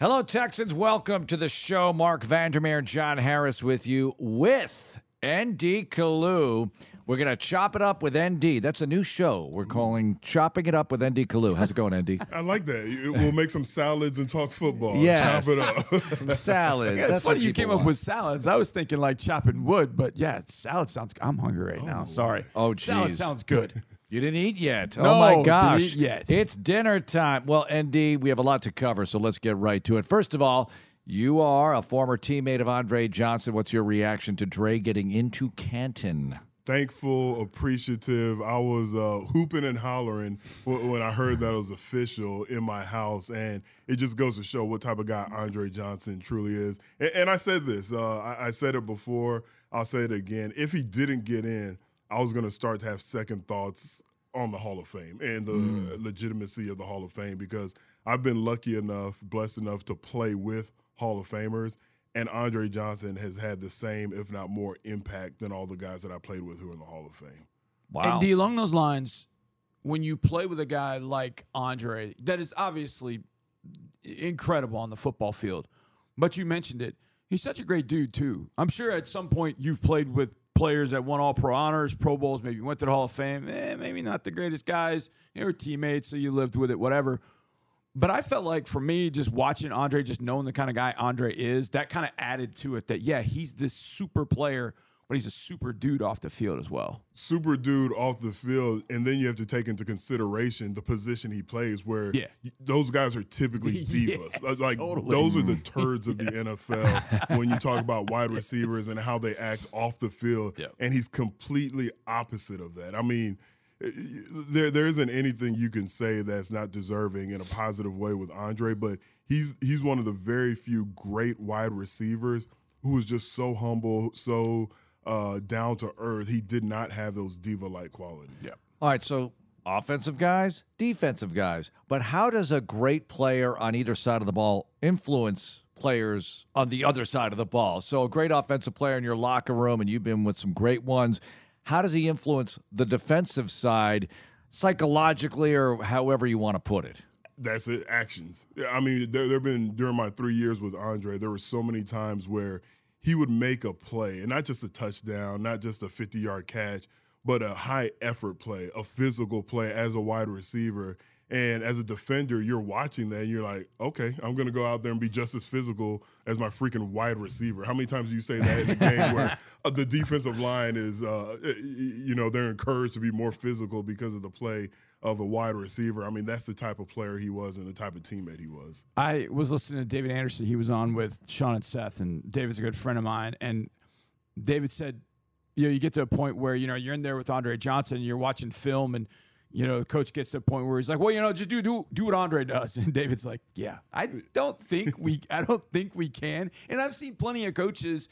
Hello, Texans. Welcome to the show. Mark Vandermeer and John Harris with you with ND Kalu. We're going to chop it up with ND. That's a new show we're calling Chopping It Up with ND Kalu. How's it going, ND? I like that. It- We'll make some salads and talk football. Yes. Chop it up. Some salads. Yeah, it's That's funny you people came up with salads. I was thinking like chopping wood, but yeah, salad sounds. I'm hungry right now. Oh. Sorry. Oh, salad sounds good. You didn't eat yet. No, oh my didn't gosh. eat yet. It's dinner time. Well, ND, we have a lot to cover, so let's get right to it. First of all, you are a former teammate of Andre Johnson. What's your reaction to Dre getting into Canton? Thankful, appreciative. I was uh, hooping and hollering when, when I heard that it was official in my house, and it just goes to show what type of guy Andre Johnson truly is. And, and I said this. Uh, I, I said it before. I'll say it again. If he didn't get in, I was going to start to have second thoughts on the Hall of Fame and the mm. legitimacy of the Hall of Fame because I've been lucky enough, blessed enough to play with Hall of Famers. And Andre Johnson has had the same, if not more, impact than all the guys that I played with who are in the Hall of Fame. Wow. ND, along those lines, when you play with a guy like Andre, that is obviously incredible on the football field, but you mentioned it. He's such a great dude too. I'm sure at some point you've played with players that won All Pro honors, Pro Bowls, maybe went to the Hall of Fame. Eh, maybe not the greatest guys. They were teammates, so you lived with it, whatever. But I felt like for me, just watching Andre, just knowing the kind of guy Andre is, that kind of added to it. That yeah, he's this super player, but he's a super dude off the field as well. Super dude off the field, and then you have to take into consideration the position he plays, where Yeah. those guys are typically divas. Yes, like totally. those are the turds of the NFL when you talk about wide receivers and how they act off the field. Yep. And he's completely opposite of that. I mean, eh, there there isn't anything you can say that's not deserving in a positive way with Andre, but he's he's one of the very few great wide receivers who is just so humble, so uh, down to earth. He did not have those diva like qualities. Yeah. All right, so offensive guys, defensive guys. But how does a great player on either side of the ball influence players on the other side of the ball? So, a great offensive player in your locker room, and you've been with some great ones. How does he influence the defensive side psychologically or however you want to put it? That's it. Actions. Yeah, I mean, there have been during my three years with Andre, there were so many times where he would make a play, and not just a touchdown, not just a 50 yard catch, but a high effort play, a physical play as a wide receiver. And as a defender, you're watching that and you're like, okay, I'm going to go out there and be just as physical as my freaking wide receiver. How many times do you say that in a game where uh, the defensive line is, uh, you know, they're encouraged to be more physical because of the play of a wide receiver? I mean, that's the type of player he was and the type of teammate he was. I was listening to David Anderson. He was on with Sean and Seth, and David's a good friend of mine. And David said, you know, you get to a point where you know you're in there with Andre Johnson, and you're watching film, and you know, the coach gets to a point where he's like, well, you know, just do do do what Andre does. And David's like, yeah, I don't think we, I don't think we can. And I've seen plenty of coaches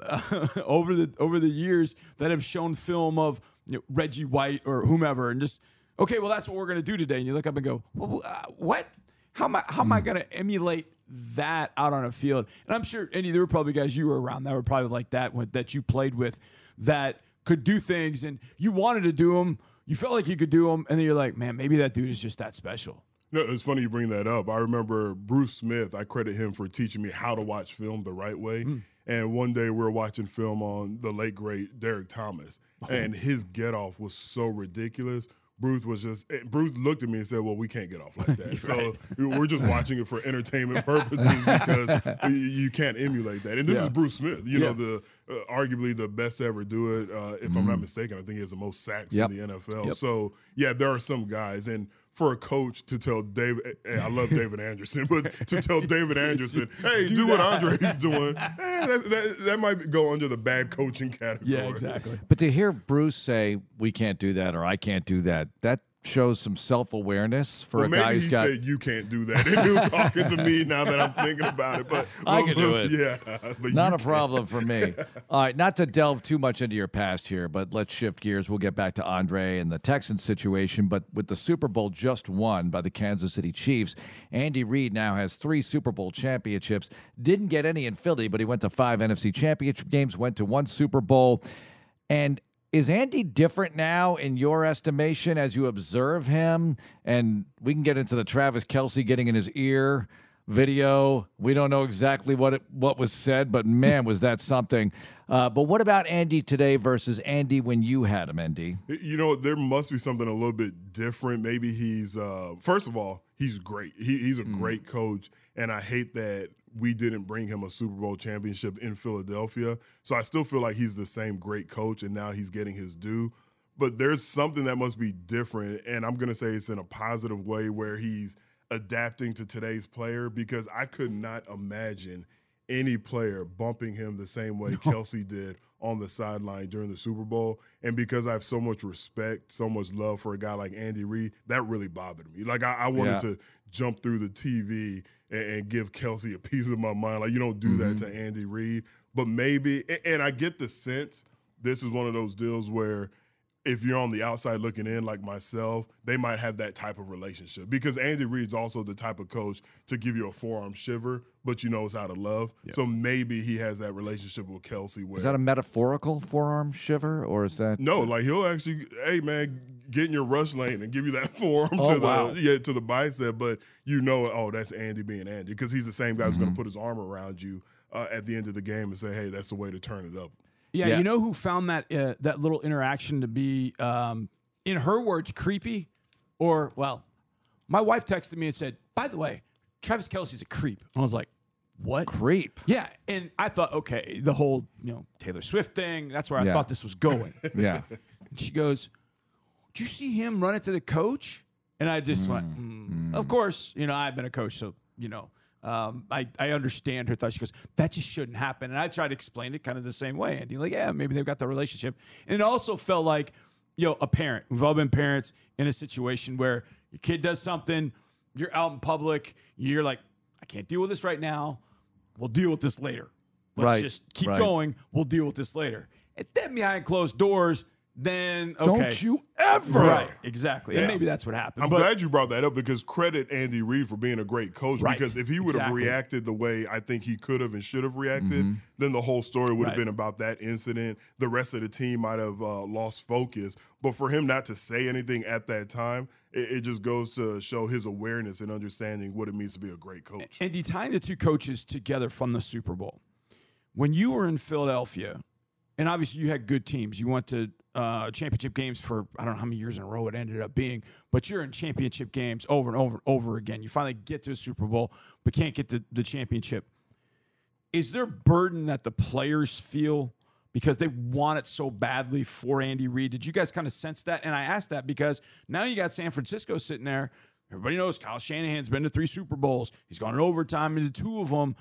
uh, over the over the years that have shown film of you know, Reggie White or whomever, and just okay, well, that's what we're gonna do today. And you look up and go, well, uh, what? How am I? How am I gonna emulate that out on a field? And I'm sure, any there were probably guys you were around that were probably like that that you played with that could do things, and you wanted to do them. You felt like you could do them, and then you're like, man, maybe that dude is just that special. No, it's funny you bring that up. I remember Bruce Smith. I credit him for teaching me how to watch film the right way. Hmm. And one day we were watching film on the late great Derek Thomas, and his get off was so ridiculous. Bruce was just eh, Bruce looked at me and said, "Well, we can't get off like that. So we're just watching it for entertainment purposes because you- you can't emulate that." And this Yeah. is Bruce Smith, you Yeah. know, the uh, arguably the best to ever do it. Uh, if I'm not mistaken, I think he has the most sacks Yep. in the NFL. So yeah, there are some guys, and for a coach to tell David, hey, I love David Anderson, but to tell David Anderson, hey, do, what Andre's doing, eh, that, that, that might go under the bad coaching category. Yeah, exactly. But to hear Bruce say, we can't do that or I can't do that, that shows some self awareness for Well, a guy maybe who's he got. said you can't do that. And he was talking to me now that I'm thinking about it. But I but- can do it. Yeah, but Not you a problem for me. All right, not to delve too much into your past here, but let's shift gears. We'll get back to Andre and the Texans situation. But with the Super Bowl just won by the Kansas City Chiefs, Andy Reid now has three Super Bowl championships. Didn't get any in Philly, but he went to five NFC championship games, went to one Super Bowl. And is Andy different now in your estimation as you observe him? And we can get into the Travis Kelce getting in his ear video. We don't know exactly what it, what was said, but man, was that something. Uh, but what about Andy today versus Andy when you had him, ND? You know, there must be something a little bit different. Maybe he's, uh, first of all, he's great. He, he's a mm. great coach. And I hate that we didn't bring him a Super Bowl championship in Philadelphia. So I still feel like he's the same great coach, and now he's getting his due. But there's something that must be different. And I'm going to say it's in a positive way where he's adapting to today's player because I could not imagine any player bumping him the same way Kelce did on the sideline during the Super Bowl. And because I have so much respect, so much love for a guy like Andy Reid, that really bothered me. Like I, I wanted yeah. to jump through the TV and, and, give Kelce a piece of my mind. Like you don't do mm-hmm. that to Andy Reid. But maybe, and, and I get the sense this is one of those deals where if you're on the outside looking in like myself, they might have that type of relationship because Andy Reid's also the type of coach to give you a forearm shiver, but you know it's out of love. Yep. So maybe he has that relationship with Kelce. Where is that a metaphorical forearm shiver or is that no? Like he'll actually, hey man, get in your rush lane and give you that forearm oh, to wow. the yeah to the bicep, but you know, oh that's Andy being Andy because he's the same guy mm-hmm. who's going to put his arm around you uh, at the end of the game and say, hey, that's the way to turn it up. Yeah, yeah, you know who found that uh, that little interaction to be, um, in her words, creepy, or well, my wife texted me and said, "By the way, Travis Kelce's a creep." And I was like, "What creep?" Yeah, and I thought, okay, the whole you know Taylor Swift thing. That's where I thought this was going. yeah. And she goes, "Did you see him run into the coach?" And I just mm, went. Mm. "Of course, you know I've been a coach, so you know." Um, I, I understand her thought. She goes, that just shouldn't happen. And I tried to explain it kind of the same way. And you're like, yeah, maybe they've got the relationship. And it also felt like, you know, a parent. We've all been parents in a situation where your kid does something, you're out in public, you're like, I can't deal with this right now. We'll deal with this later. Let's right, just keep right. going. We'll deal with this later. And then behind closed doors, then okay. Don't you ever. Right, exactly. Yeah. And maybe that's what happened. I'm but, glad you brought that up because credit Andy Reid for being a great coach. Right. Because if he would have reacted the way I think he could have and should have reacted, mm-hmm. then the whole story would have been about that incident. The rest of the team might have uh, lost focus. But for him not to say anything at that time, it, it, just goes to show his awareness and understanding what it means to be a great coach. Andy, tying the two coaches together from the Super Bowl, when you were in Philadelphia, and obviously you had good teams. You went to uh, championship games for I don't know how many years in a row it ended up being, but you're in championship games over and over and over again. You finally get to a Super Bowl, but can't get the, the championship. Is there burden that the players feel because they want it so badly for Andy Reid? Did you guys kind of sense that? And I asked that because now you got San Francisco sitting there. Everybody knows Kyle Shanahan's been to three Super Bowls. He's gone in overtime into two of them.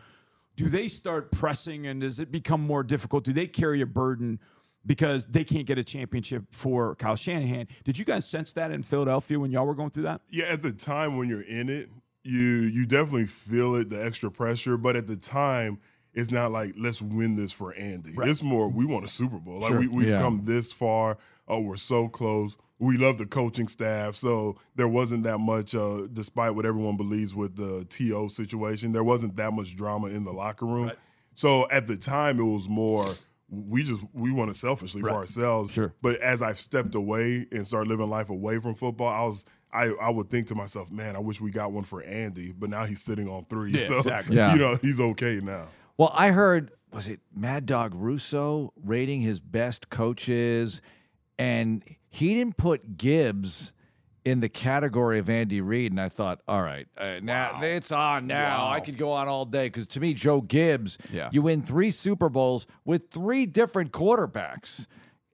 Do they start pressing and does it become more difficult? Do they carry a burden? Because they can't get a championship for Kyle Shanahan. Did you guys sense that in Philadelphia when y'all were going through that? Yeah, at the time when you're in it, you you definitely feel it, the extra pressure. But at the time, it's not like let's win this for Andy. Right. It's more we want a Super Bowl. Like sure. we, we've yeah. come this far. Oh, we're so close. We love the coaching staff, so there wasn't that much. Uh, despite what everyone believes with the TO situation, there wasn't that much drama in the locker room. Right. So at the time, it was more we just we want it selfishly right. for ourselves. Sure. But as I've stepped away and started living life away from football, I was I, I would think to myself, man, I wish we got one for Andy, but now he's sitting on three. Yeah, so exactly. Yeah. you know, he's okay now. Well, I heard was it Mad Dog Russo rating his best coaches and he didn't put Gibbs in the category of Andy Reid, and I thought, all right, uh, now wow. it's on now. Wow. I could go on all day because to me, Joe Gibbs, yeah. you win three Super Bowls with three different quarterbacks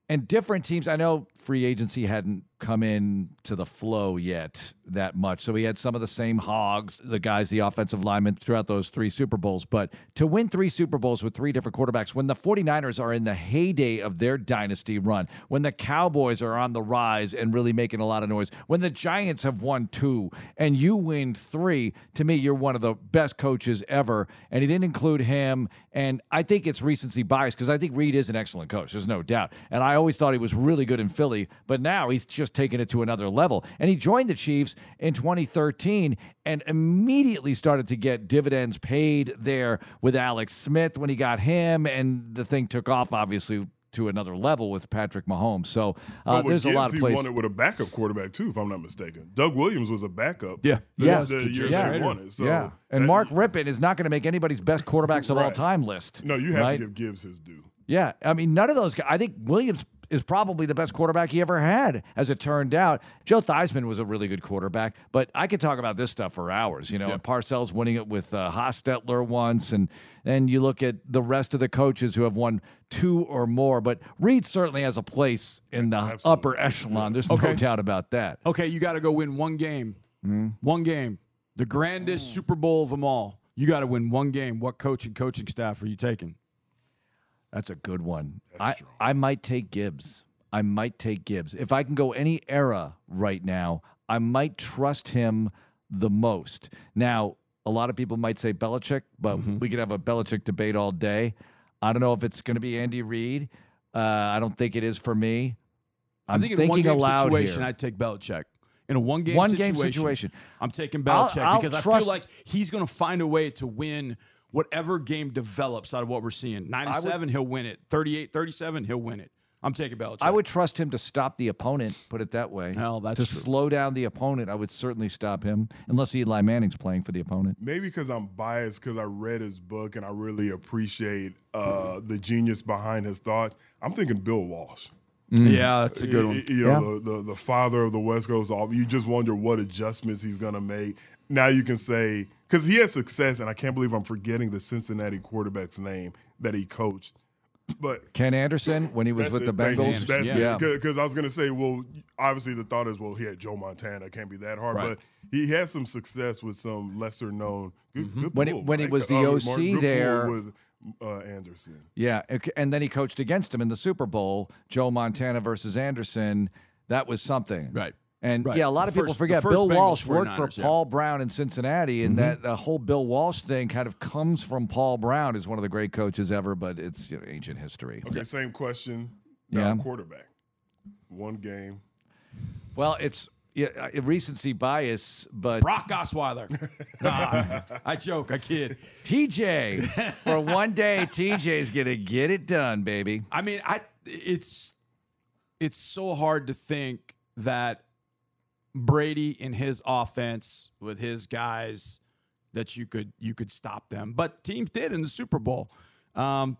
and different teams. I know free agency hadn't come in to the flow yet that much. So he had some of the same hogs, the guys, the offensive linemen throughout those three Super Bowls. But to win three Super Bowls with three different quarterbacks, when the 49ers are in the heyday of their dynasty run, when the Cowboys are on the rise and really making a lot of noise, when the Giants have won two and you win three, to me, you're one of the best coaches ever. And he didn't include him. And I think it's recency bias because I think Reid is an excellent coach. There's no doubt. And I always thought he was really good in Philly, but now he's just taken it to another level. And he joined the Chiefs in 2013 and immediately started to get dividends paid there with Alex Smith when he got him. And the thing took off, obviously, to another level with Patrick Mahomes. So uh, there's a lot of places. he won it with a backup quarterback too, if I'm not mistaken. Doug Williams was a backup. Yeah. the, Yeah. the To year they won it. So yeah, and that- Mark Rypien is not going to make anybody's best quarterbacks of all time list. No, you have right? to give Gibbs his due. Yeah, I mean, none of those guys. I think Williams is probably the best quarterback he ever had, as it turned out. Joe Theismann was a really good quarterback, but I could talk about this stuff for hours. You know, and Parcells winning it with uh, Hostetler once, and then you look at the rest of the coaches who have won two or more. But Reid certainly has a place in the Absolutely. upper echelon. There's no doubt about that. Okay, you got to go win one game. One game. The grandest Super Bowl of them all. You got to win one game. What coach and coaching staff are you taking? That's a good one. I, strong. I might take Gibbs. I might take Gibbs. If I can go any era right now, I might trust him the most. Now, a lot of people might say Belichick, but Mm-hmm. we could have a Belichick debate all day. I don't know if it's going to be Andy Reid. Uh, I don't think it is for me. I'm I think in one game aloud situation, here. I'd take Belichick. In a one game One situation, game situation. I'm taking I'll- Belichick I'll because I feel like he's going to find a way to win whatever game develops out of what we're seeing. 97, he'll win it. 38, 37, he'll win it. I'm taking Belichick. I would trust him to stop the opponent, put it that way. Well, that's to true. slow down the opponent, I would certainly stop him, unless Eli Manning's playing for the opponent. Maybe because I'm biased because I read his book and I really appreciate uh, the genius behind his thoughts. I'm thinking Bill Walsh. Yeah, that's a good one. y- You know, the, the the father of the West Coast. All you just wonder what adjustments he's gonna make. Now you can say because he had success, and I can't believe I'm forgetting the Cincinnati quarterback's name that he coached. But Ken Anderson, when he was with it, the. Bengals, That's yeah. Because I was gonna say, well, obviously the thought is, well, he had Joe Montana. Can't be that hard. Right. But he had some success with some lesser known. Good, good When he- pull, when he Mike. was the Uh, OC Mark, there- with uh, Anderson. Yeah, and- and then he coached against him in the Super Bowl, Joe Montana versus Anderson. That was something. Right. And Right. yeah, a lot of The people first- forget Bill Bengals Walsh worked for 49ers, yeah. Paul Brown in Cincinnati, and that the whole Bill Walsh thing kind of comes from Paul Brown, is one of the great coaches ever, but it's you know, ancient history. Okay, same question. Yeah. Now, quarterback. One game. Well, it's yeah, uh, recency bias, but Brock Osweiler. Nah, I joke. I kid. TJ for one day, TJ's gonna get it done, baby. I mean, I it's it's so hard to think that Brady in his offense with his guys that you could you could stop them. But teams did in the Super Bowl. Um,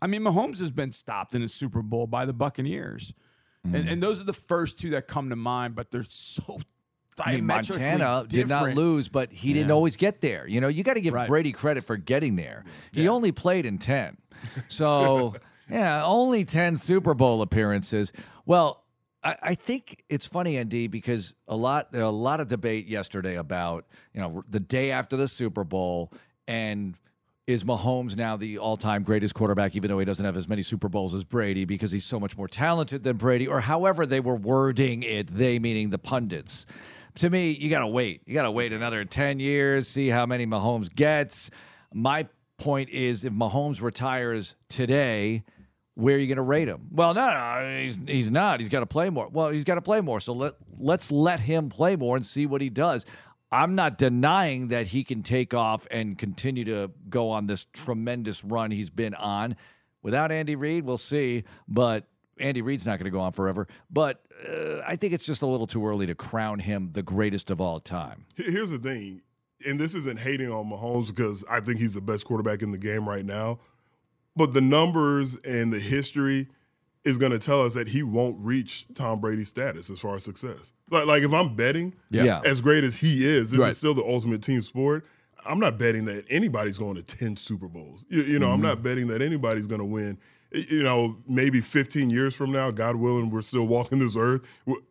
I mean, Mahomes has been stopped in the Super Bowl by the Buccaneers, and, and those are the first two that come to mind. But they're so I mean, Montana did not lose, but he didn't always get there. You know, you got to give Right. Brady credit for getting there. He only played in 10. So, yeah, only 10 Super Bowl appearances. Well, I, I think it's funny, ND, because a lot there a lot of debate yesterday about, you know, the day after the Super Bowl and is Mahomes now the all-time greatest quarterback, even though he doesn't have as many Super Bowls as Brady because he's so much more talented than Brady, or however they were wording it, they meaning the pundits. To me, you gotta wait. You gotta wait another 10 years, see how many Mahomes gets. My point is if Mahomes retires today, where are you going to rate him? Well, no, no, he's he's not. He's got to play more. Well, he's got to play more. So let let's let him play more and see what he does. I'm not denying that he can take off and continue to go on this tremendous run he's been on. Without Andy Reid, we'll see. But Andy Reid's not going to go on forever. But uh, I think it's just a little too early to crown him the greatest of all time. Here's the thing, and this isn't hating on Mahomes because I think he's the best quarterback in the game right now. But the numbers and the history is going to tell us that he won't reach Tom Brady's status as far as success. Like, like if I'm betting, Yeah. Yeah. as great as he is, this Right. is still the ultimate team sport. I'm not betting that anybody's going to 10 Super Bowls. You, you know, I'm not mm-hmm. betting that anybody's going to win. You know, maybe 15 years from now, God willing, we're still walking this earth.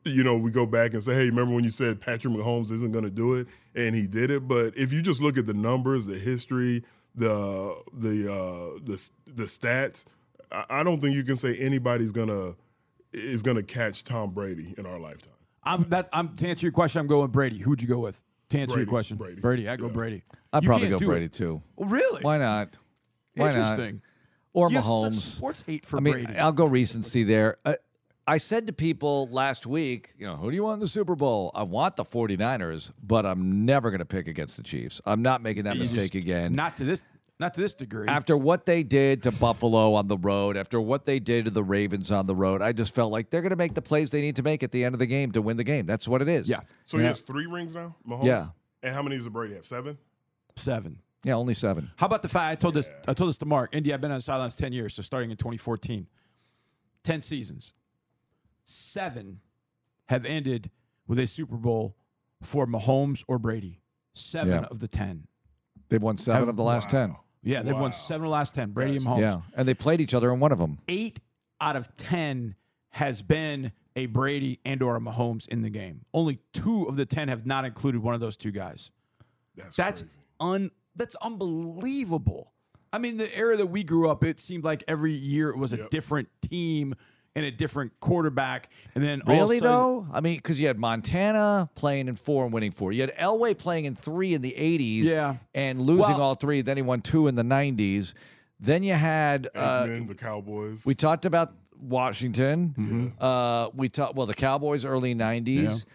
You know, we go back and say, hey, remember when you said Patrick Mahomes isn't going to do it? And he did it. But if you just look at the numbers, the history, the the uh, the the stats, I, I don't think you can say anybody's gonna is gonna catch Tom Brady in our lifetime. I'm that. I'm to answer your question. I'm going Brady. Who'd you go with? To answer your question, Brady. I go Brady. I'd You probably go Brady it. too. Really? Why not? Why not? Interesting. Or You have such Mahomes. sports hate for I mean, Brady. I'll go recency there. Uh, I said to people last week, you know, who do you want in the Super Bowl? I want the 49ers, but I'm never going to pick against the Chiefs. I'm not making that You mistake just- again. Not to this. Not to this degree. after what they did to Buffalo on the road, after what they did to the Ravens on the road, I just felt like they're going to make the plays they need to make at the end of the game to win the game. That's what it is. Yeah. So he has three rings now, Mahomes. Yeah. And how many does Brady have? Seven. Seven. Yeah, only seven. How about the fact I told this I told this to Mark. ND, I've been on the sidelines ten years, so starting in 2014. Ten seasons. Seven have ended with a Super Bowl for Mahomes or Brady. Seven Yeah. of the ten. They've won seven Have- of the last ten. Yeah, they've Wow. won seven of the last ten. Brady and Mahomes. Yeah, and they played each other in one of them. Eight out of ten has been a Brady and or a Mahomes in the game. Only two of the ten have not included one of those two guys. That's, That's crazy. un that's unbelievable. I mean, the era that we grew up, it seemed like every year it was a different team and a different quarterback, and then all of a Really sudden- though, I mean, because you had Montana playing in four and winning four. You had Elway playing in three in the '80s, Yeah. and losing Well- all three. Then he won two in the '90s. Then you had uh, Aikman, the Cowboys. we talked about Washington. Uh, we talked well the Cowboys early '90s.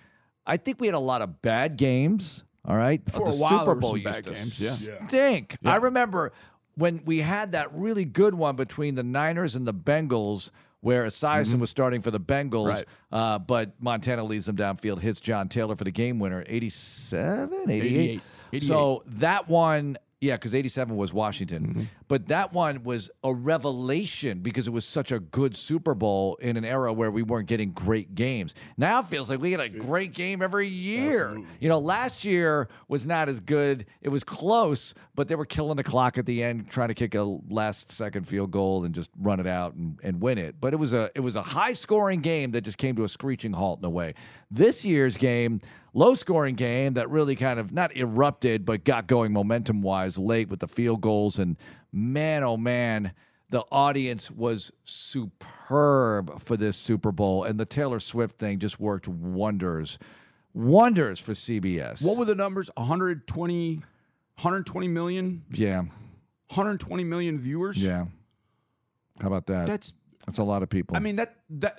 I think we had a lot of bad games. All right, For the a while, Super Bowl used to games, yeah. Yeah. I remember when we had that really good one between the Niners and the Bengals, where Esiason was starting for the Bengals, Right. uh, but Montana leads them downfield, hits John Taylor for the game winner, 87, 88. 88. 88. So that one, yeah, because 87 was Washington. Mm-hmm. But that one was a revelation because it was such a good Super Bowl in an era where we weren't getting great games. Now it feels like we get a great game every year. Absolutely. You know, last year was not as good. It was close, but they were killing the clock at the end, trying to kick a last second field goal and just run it out and, and win it. But it was a it was a high scoring game that just came to a screeching halt in a way. This year's game, low scoring game that really kind of not erupted, but got going momentum wise late with the field goals. And man, oh man. The audience was superb for this Super Bowl, and the Taylor Swift thing just worked wonders wonders for CBS. What were the numbers? 120, 120 million, yeah, 120 million viewers. yeah. How about that? That's. That's a lot of people. I mean that that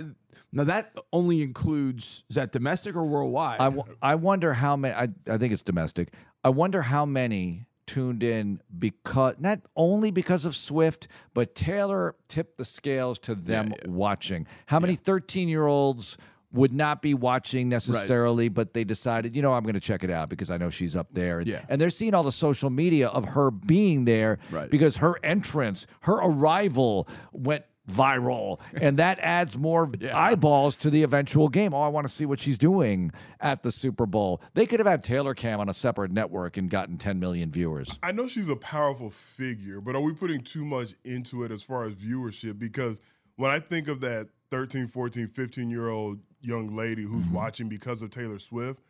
now that only includes is that domestic or worldwide? I, w- I wonder how many. I, I think it's domestic. I wonder how many tuned in because not only because of Swift, but Taylor tipped the scales to them watching. How many 13 year olds would not be watching necessarily, but they decided, you know, I'm going to check it out because I know she's up there. And, Yeah. and they're seeing all the social media of her being there Right. because her entrance, her arrival went viral and that adds more eyeballs to the eventual game. Oh, I want to see what she's doing at the Super Bowl. They could have had Taylor Cam on a separate network and gotten 10 million viewers. I know she's a powerful figure, but are we putting too much into it as far as viewership? Because when I think of that 13, 14, 15 year old young lady who's Mm-hmm. watching because of Taylor Swift,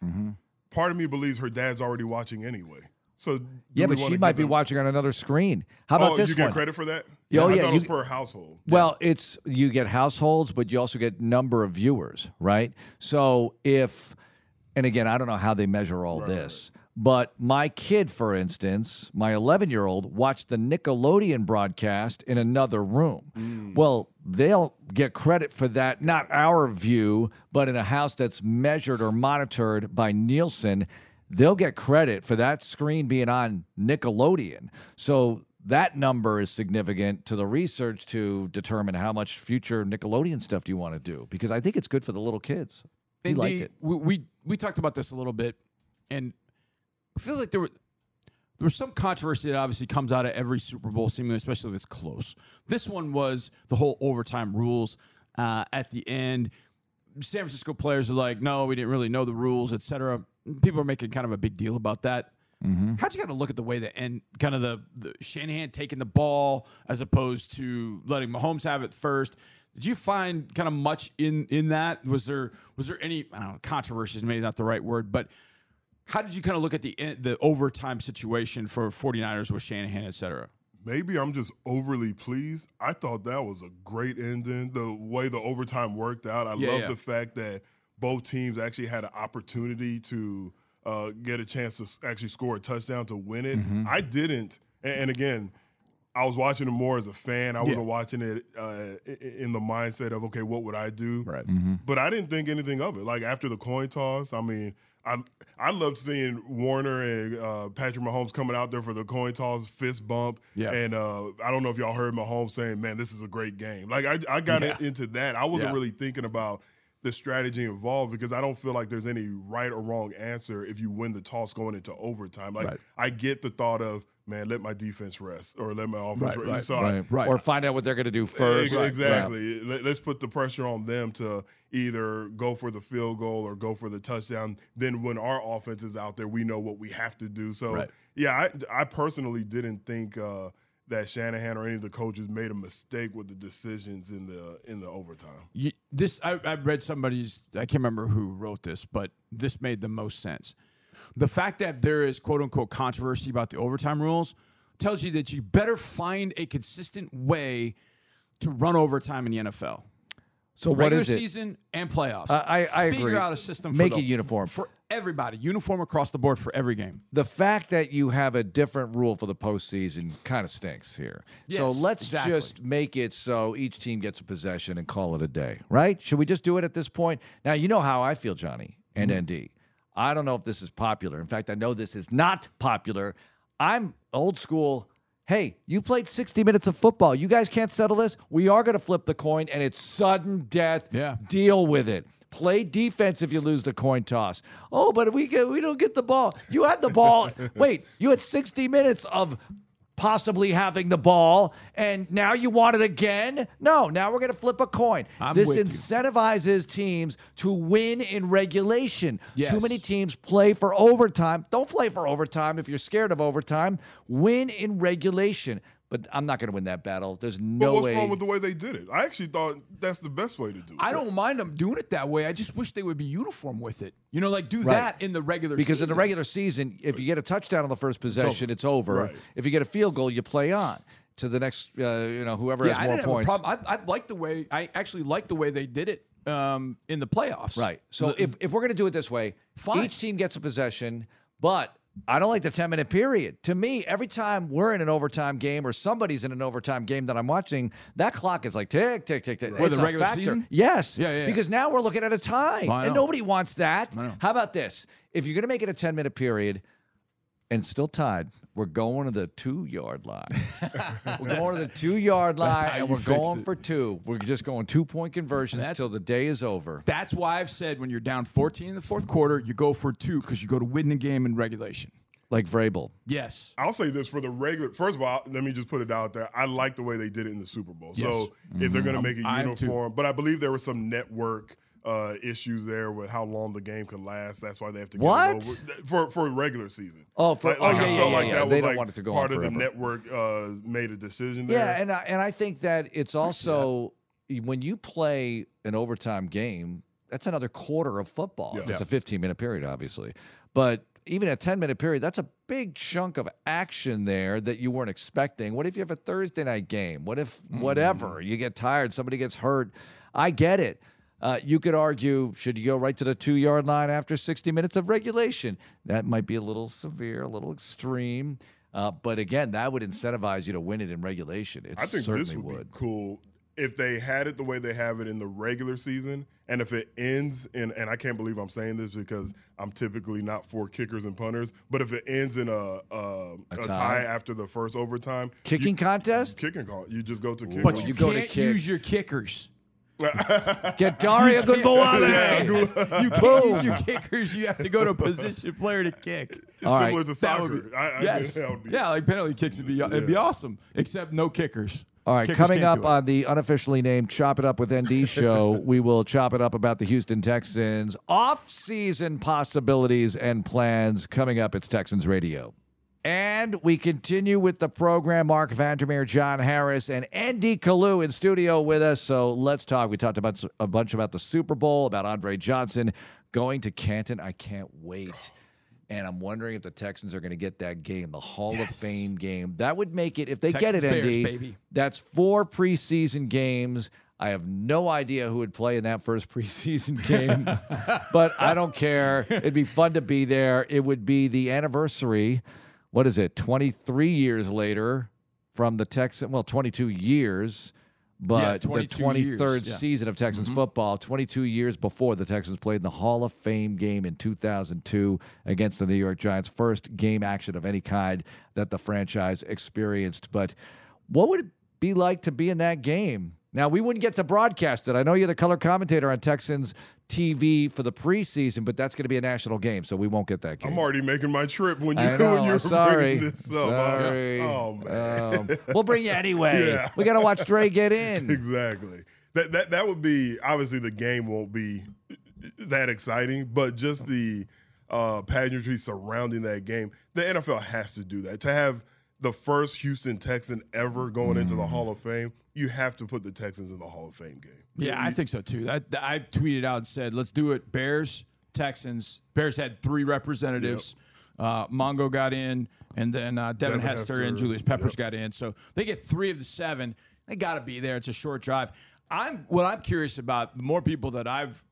part of me believes her dad's already watching anyway. So Yeah, but she might be them- watching on another screen. How about oh, this you get one? credit for that? Oh, I yeah, thought it was you- per household. Well, it's you get households, but you also get number of viewers, right? So if, and again, I don't know how they measure all this, but my kid, for instance, my 11 year old, watched the Nickelodeon broadcast in another room. Mm. Well, they'll get credit for that, not our view, but in a house that's measured or monitored by Nielsen. They'll get credit for that screen being on Nickelodeon. So that number is significant to the research to determine how much future Nickelodeon stuff do you want to do because I think it's good for the little kids. And liked it. We, we we talked about this a little bit, and I feel like there were there was some controversy that obviously comes out of every Super Bowl, seemingly, especially if it's close. This one was the whole overtime rules uh, at the end. San Francisco players are like, "No, we didn't really know the rules, etc." People are making kind of a big deal about that. Mm-hmm. How'd you kind of look at the way that and kind of the, the Shanahan taking the ball as opposed to letting Mahomes have it first? Did you find kind of much in in that? Was there was there any I don't know controversies? maybe not the right word, but how did you kind of look at the eh, the overtime situation for 49ers with Shanahan, et cetera? Maybe I'm just overly pleased. I thought that was a great ending. The way the overtime worked out. I Yeah, love yeah. the fact that both teams actually had an opportunity to uh, get a chance to actually score a touchdown to win it. Mm-hmm. I didn't. And, and again, I was watching it more as a fan. I wasn't watching it uh, i- i- in the mindset of, okay, what would I do? Right. But I didn't think anything of it. Like after the coin toss, I mean, I I loved seeing Warner and uh, Patrick Mahomes coming out there for the coin toss, fist bump. Yeah. And uh, I don't know if y'all heard Mahomes saying, "Man, this is a great game." Like I, I got Yeah. into that. I wasn't Yeah. really thinking about the strategy involved because I don't feel like there's any right or wrong answer if you win the toss going into overtime. Like Right. I get the thought of, man, let my defense rest or let my offense Right, rest. right, So I- Right. Right. Or find out what they're going to do first. Ex- Exactly. Let- Let's put the pressure on them to either go for the field goal or go for the touchdown. Then when our offense is out there, we know what we have to do. So Right. yeah, I, I personally didn't think uh, that Shanahan or any of the coaches made a mistake with the decisions in the in the overtime. You, this I, I read somebody's I can't remember who wrote this, but this made the most sense. The fact that there is quote unquote controversy about the overtime rules tells you that you better find a consistent way to run overtime in the NFL. So what Regular is it? season and playoffs. I- I Figure agree. out a system. Make for the, it uniform. for everybody. Uniform across the board for every game. the fact that you have a different rule for the postseason kind of stinks here. Yes, so let's exactly. just make it so each team gets a possession and call it a day, right? Should we just do it at this point? Now, you know how I feel, Johnny and Mm-hmm. ND. I don't know if this is popular. In fact, I know this is not popular. I'm old school. Hey, you played 60 minutes of football. You guys can't settle this. We are going to flip the coin, and it's sudden death. Yeah. Deal with it. Play defense if you lose the coin toss. Oh, but we get, we don't get the ball. You had the ball. Wait, you had 60 minutes of possibly having the ball, and now you want it again? No, now we're going to flip a coin. I'm this with you. incentivizes teams to win in regulation. Yes. Too many teams play for overtime. Don't play for overtime if you're scared of overtime. Win in regulation. But I'm not going to win that battle. There's But no what's way. wrong with the way they did it? I actually thought that's the best way to do it. I don't mind them doing it that way. I just wish they would be uniform with it. You know, like do Right. that in the regular because in the regular season, if you get a touchdown on the first possession, it's over. Right. If you get a field goal, you play on to the next. Uh, you know, whoever yeah, I has more didn't have a points. problem. I, I like the way I actually like the way they did it um, in the playoffs. Right. So if, if we're going to do it this way, Fine. each team gets a possession, but I don't like the 10 minute period. To me, every time we're in an overtime game or somebody's in an overtime game that I'm watching, that clock is like tick, tick, tick, tick. It's the regular factor. season? Yes. Yeah, yeah, yeah. Because now we're looking at a time, I and know. nobody wants that. How about this? If you're going to make it a 10 minute period, and still tied. We're going to the two yard line. we're going to the two yard line, and we're going it. for two. We're just going two point conversions That's- till the day is over. That's why I've said when you're down 14 in the fourth quarter, you go for two because you go to win the game in regulation. Like Vrabel. Yes. I'll say this for the regular. First of all, let me just put it out there. I like the way they did it in the Super Bowl. So if they're mm-hmm. going to make it I uniform, but I believe there was some network uh, issues there with how long the game could last. That's why they have to get What? it over for for regular season. Oh, for- like, oh, like yeah, I yeah, felt yeah, like yeah. that They was don't like want it to go on part of the network uh, made a decision there. Yeah, and I, and I think that it's also when you play an overtime game, that's another quarter of football. If Yeah. It's a 15 minute period, obviously, but even a 10 minute period, that's a big chunk of action there that you weren't expecting. What if you have a Thursday night game? What if whatever you get tired, somebody gets hurt? I get it. Uh, you could argue, should you go right to the two yard line after 60 minutes of regulation? That might be a little severe, a little extreme. Uh, but again, that would incentivize you to win it in regulation. It I think certainly this would, would. be cool if they had it the way they have it in the regular season, and if it ends in. And I can't believe I'm saying this because I'm typically not for kickers and punters, but if it ends in a a, a, tie? tie after the first overtime, Kicking you, contest? kicking call, you just go to kick. But Well, you, you go to can't use your kickers. Get Dare Ogunbowale. you can't use your kickers. You have to go to a position player to kick. It's All right. similar to That soccer. would be, I, I, yes. would be, yeah, like penalty kicks would be it'd be awesome. Except no kickers. All right, Kickers coming up on the unofficially named Chop It Up with ND show, we will chop it up about the Houston Texans off-season possibilities and plans. Coming up, it's Texans Radio. And we continue with the program. Mark Vandermeer, John Harris, and ND Kalu in studio with us. So let's talk. We talked about a bunch about the Super Bowl, about Andre Johnson going to Canton. I can't wait. And I'm wondering if the Texans are going to get that game, the Hall of Fame game. That would make it if they get it, Bears, ND. baby. That's four preseason games. I have no idea who would play in that first preseason game, but I don't care. It'd be fun to be there. It would be the anniversary. What is it? 23 years later from the Texan, well, 22 years, but the 22 23rd years, yeah. Mm-hmm. season of Texans football, 22 years before the Texans played in the Hall of Fame game in 2002 against the New York Giants. First game action of any kind that the franchise experienced. But what would it be like to be in that game? Now, we wouldn't get to broadcast it. I know you're the color commentator on Texans TV for the preseason, but that's going to be a national game, so we won't get that game. I'm already making my trip when you, know, when you're sorry. bringing this up. Sorry. Oh man. Um, we'll bring you anyway. Yeah. We got to watch Dre get in. exactly. That that that would be obviously the game won't be that exciting, but just the uh, pageantry surrounding that game, the NFL has to do that to have the first Houston Texan ever going into the Hall of Fame. You have to put the Texans in the Hall of Fame game. Yeah, I think so too. I, I tweeted out and said, "Let's do it." Bears, Texans. Bears had three representatives. Uh, Mongo got in, and then uh, Devin, Devin Hester, Hester, and Julius Peppers yep. got in. So they get three of the seven. They got to be there. It's a short drive. I'm what I'm curious about. The more people that I've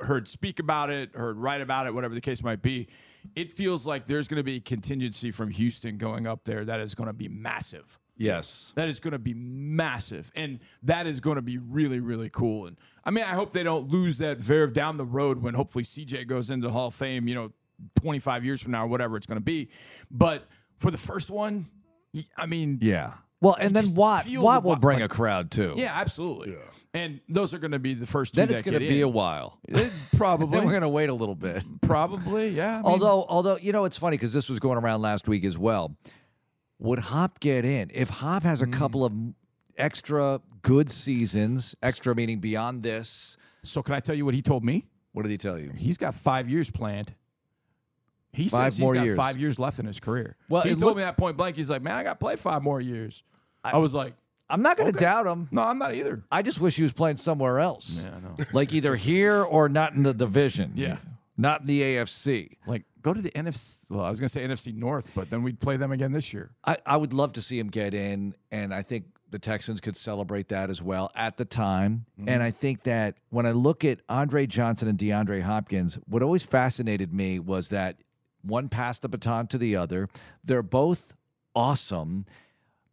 heard speak about it, heard write about it, whatever the case might be, it feels like there's going to be contingency from Houston going up there that is going to be massive. Yes. That is going to be massive, and that is going to be really, really cool. And I mean, I hope they don't lose that verve down the road when hopefully CJ goes into the Hall of Fame. You know, 25 years from now or whatever it's going to be. But for the first one, I mean, Yeah. Well, and then just Watt, Watt will bring like- a crowd too. yeah, absolutely. Yeah. And those are going to be the first two Then that it's going to be in. a while. It- probably. Then we're going to wait a little bit. probably, yeah. I mean, although, although you know, it's funny because this was going around last week as well. Would Hop get in if Hop has a Mm. couple of extra good seasons? Extra meaning beyond this. so can I tell you what he told me? What did he tell you? He's got five years planned. He Five says he's got years. five years left in his career. Well, he told look- me that point blank. He's like, man, I got to play five more years. I, was like, I'm not going to Okay. doubt him. no, I'm not either. I just wish he was playing somewhere else. Yeah, I know. like either here or not in the division. Yeah. Not in the AFC. Like, go to the NFC. Well, I was going to say NFC North, but then we'd play them again this year. I, I would love to see him get in, and I think the Texans could celebrate that as well at the time. Mm-hmm. And I think that when I look at Andre Johnson and DeAndre Hopkins, what always fascinated me was that one passed the baton to the other. They're both awesome,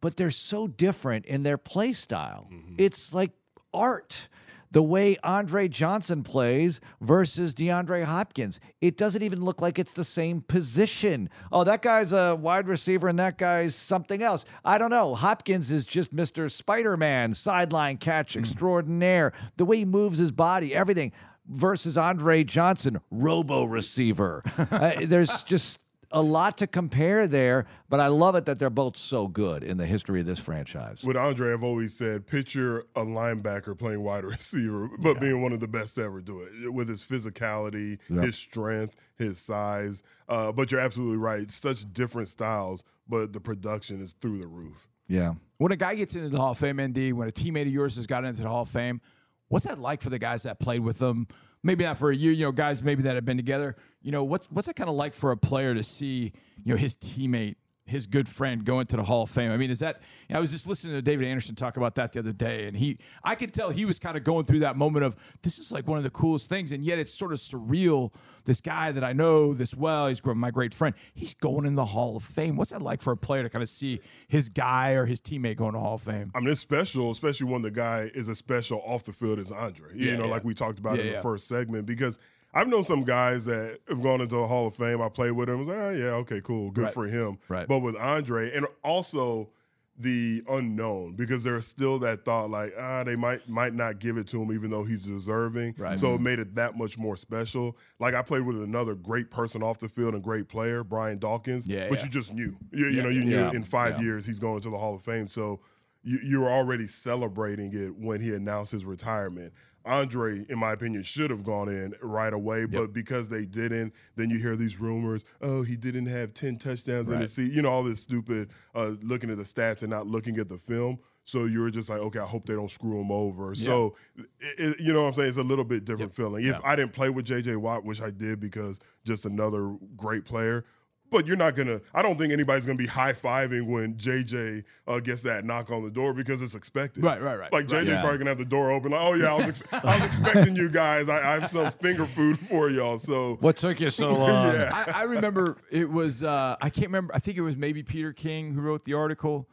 but they're so different in their play style. Mm-hmm. It's like art. The way Andre Johnson plays versus DeAndre Hopkins. It doesn't even look like it's the same position. Oh, that guy's a wide receiver and that guy's something else. I don't know. Hopkins is just Mr. Spider Man, sideline catch extraordinaire. The way he moves his body, everything. Versus Andre Johnson, robo receiver. Uh, there's just a lot to compare there, but I love it that they're both so good in the history of this franchise. With Andre, I've always said, picture a linebacker playing wide receiver, but being one of the best to ever do it with his physicality, his strength, his size. Uh, but you're absolutely right. Such different styles, but the production is through the roof. Yeah. When a guy gets into the Hall of Fame, ND, when a teammate of yours has got into the Hall of Fame, what's that like for the guys that played with them? Maybe not for a year, you know, guys maybe that have been together. You know, what's what's it kind of like for a player to see, you know, his teammate, his good friend go into the Hall of Fame? I mean, is that I was just listening to David Anderson talk about that the other day, and he I could tell he was kind of going through that moment of this is like one of the coolest things, and yet it's sort of surreal. This guy that I know this well, he's my great friend. He's going in the Hall of Fame. What's that like for a player to kind of see his guy or his teammate going to Hall of Fame? I mean, it's special, especially when the guy is as special off the field as Andre. You Yeah, know, yeah. like we talked about Yeah, in the first segment, because I've known some guys that have gone into the Hall of Fame. I played with them. I was like, oh, yeah, okay, cool, good Right. for him. Right. But with Andre, and also the unknown, because there's still that thought like, ah, they might might not give it to him, even though he's deserving. Right. So it made it that much more special. Like I played with another great person off the field and great player, Brian Dawkins. Yeah, but yeah. you just knew. You, you know, you yeah. knew in five Yeah. years he's going to the Hall of Fame. So you, you were already celebrating it when he announced his retirement. Andre, in my opinion, should have gone in right away, but because they didn't, then you hear these rumors. Oh, he didn't have ten touchdowns in the Right. season. You know all this stupid uh, looking at the stats and not looking at the film. So you're just like, okay, I hope they don't screw him over. So, it, you know what I'm saying? It's a little bit different feeling. If. I didn't play with JJ Watt, which I did because just another great player, but you're not gonna. I don't think anybody's gonna be high fiving when JJ uh, gets that knock on the door because it's expected. Right, right, right. Like JJ's Yeah. probably gonna have the door open. Like, oh yeah, I was, ex- I was expecting you guys. I, I have some finger food for y'all. So What took you so long? yeah, I, I remember it was uh, I can't remember I think it was maybe Peter King who wrote the article,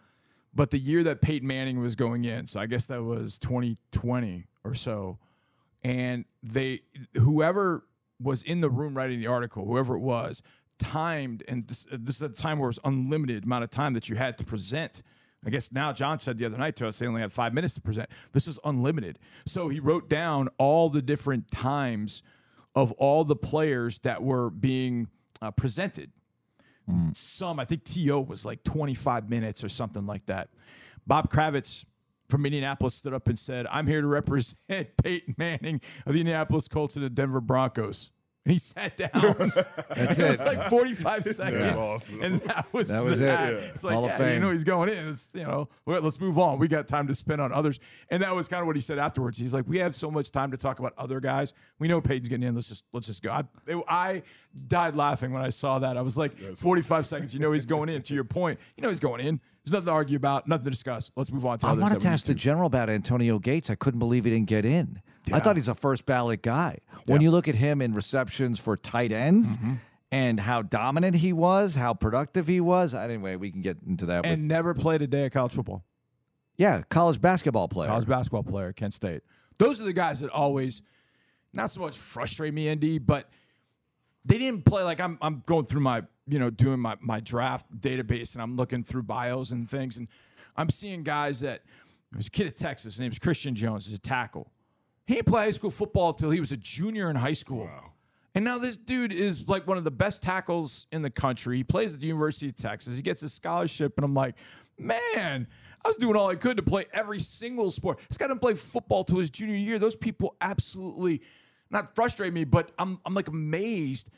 But the year that Peyton Manning was going in, so I guess that was 2020 or so, and they whoever was in the room writing the article, whoever it was, timed, and this, this is a time where it was unlimited amount of time that you had to present. I guess now John said the other night to us they only had five minutes to present. This is unlimited. So he wrote down all the different times of all the players that were being uh, presented. Some, I think TO was like 25 minutes or something like that. Bob Kravitz from Indianapolis stood up and said, I'm here to represent Peyton Manning of the Indianapolis Colts and the Denver Broncos. And he sat down. That's it was like 45 seconds. awesome. And that was That was it. Yeah. It's like, Hall of yeah, you Fame. know, he's going in. It's, you know, well, let's move on. We got time to spend on others. And that was kind of what he said afterwards. He's like, we have so much time to talk about other guys. We know Peyton's getting in. Let's just let's just go. I, it- I died laughing when I saw that. I was like, 45 seconds. You know he's going in. To your point, you know he's going in. There's nothing to argue about, nothing to discuss. Let's move on to I wanted to ask the general about Antonio Gates. I couldn't believe he didn't get in. I thought he's a first ballot guy. When you look at him in receptions for tight ends Mm-hmm. and how dominant he was, how productive he was. Anyway, we can get into that. and with, never played a day of college football. yeah, college basketball player. college basketball player, Kent State. Those are the guys that always, not so much frustrate me, ND, but they didn't play like I'm. I'm going through my, you know, doing my my draft database, and I'm looking through bios and things, and I'm seeing guys that. There's a kid at Texas. His name's Christian Jones. He's a tackle. He didn't play high school football until he was a junior in high school. And now this dude is like one of the best tackles in the country. He plays at the University of Texas. He gets a scholarship, and I'm like, man, I was doing all I could to play every single sport. This guy didn't play football till his junior year. Those people absolutely not frustrate me, but I'm I'm like amazed.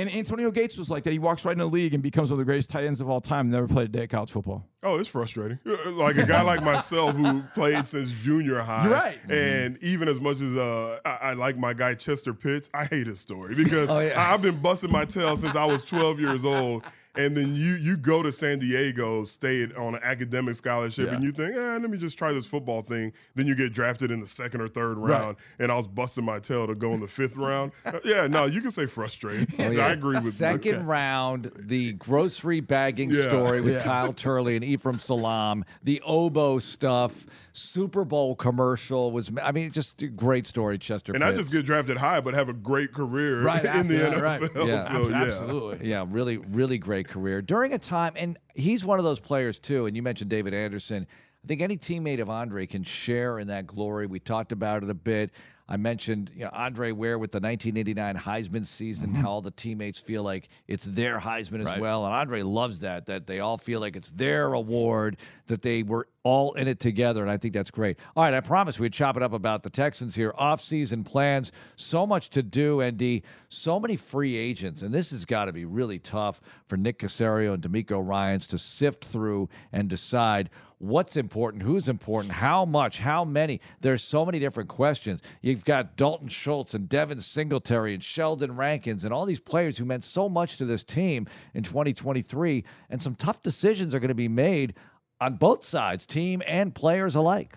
And Antonio Gates was like that. He walks right in the league and becomes one of the greatest tight ends of all time. Never played a day of college football. Oh, it's frustrating. Uh, Like a guy like myself who played since junior high. You're right. And even as much as uh, I, I like my guy Chester Pitts, I hate his story because Oh, yeah. I, have been busting my tail since I was 12 years old. And then you you go to San Diego State on an academic scholarship, Yeah. and you think, eh, let me just try this football thing. Then you get drafted in the second or third round, and I was busting my tail to go in the fifth round. Uh, yeah, no, you can say frustrating. Oh, yeah. I agree with Second round, the grocery bagging Yeah. story with. Kyle Turley and Ephraim Salaam, the oboe stuff, Super Bowl commercial was. I mean, just a great story, Chester. And I just get drafted high, but have a great career Right in the that, NFL. right. Yeah. So, yeah. Absolutely. Yeah, really, really great career during a time, and he's one of those players too. And you mentioned David Anderson. I think any teammate of Andre can share in that glory. We talked about it a bit. I mentioned you know, Andre Ware with the 1989 Heisman season, mm-hmm. how all the teammates feel like it's their Heisman as Right. well. And Andre loves that, that they all feel like it's their award, that they were all in it together. And I think that's great. All right, I promised we'd chop it up about the Texans here. Off-season plans, so much to do, ND, so many free agents. And this has got to be really tough for Nick Caserio and DeMeco Ryans to sift through and decide what's important, who's important, how much, how many. There's so many different questions. You've got Dalton Schultz and Devin Singletary and Sheldon Rankins and all these players who meant so much to this team in 2023. And some tough decisions are going to be made on both sides, team and players alike.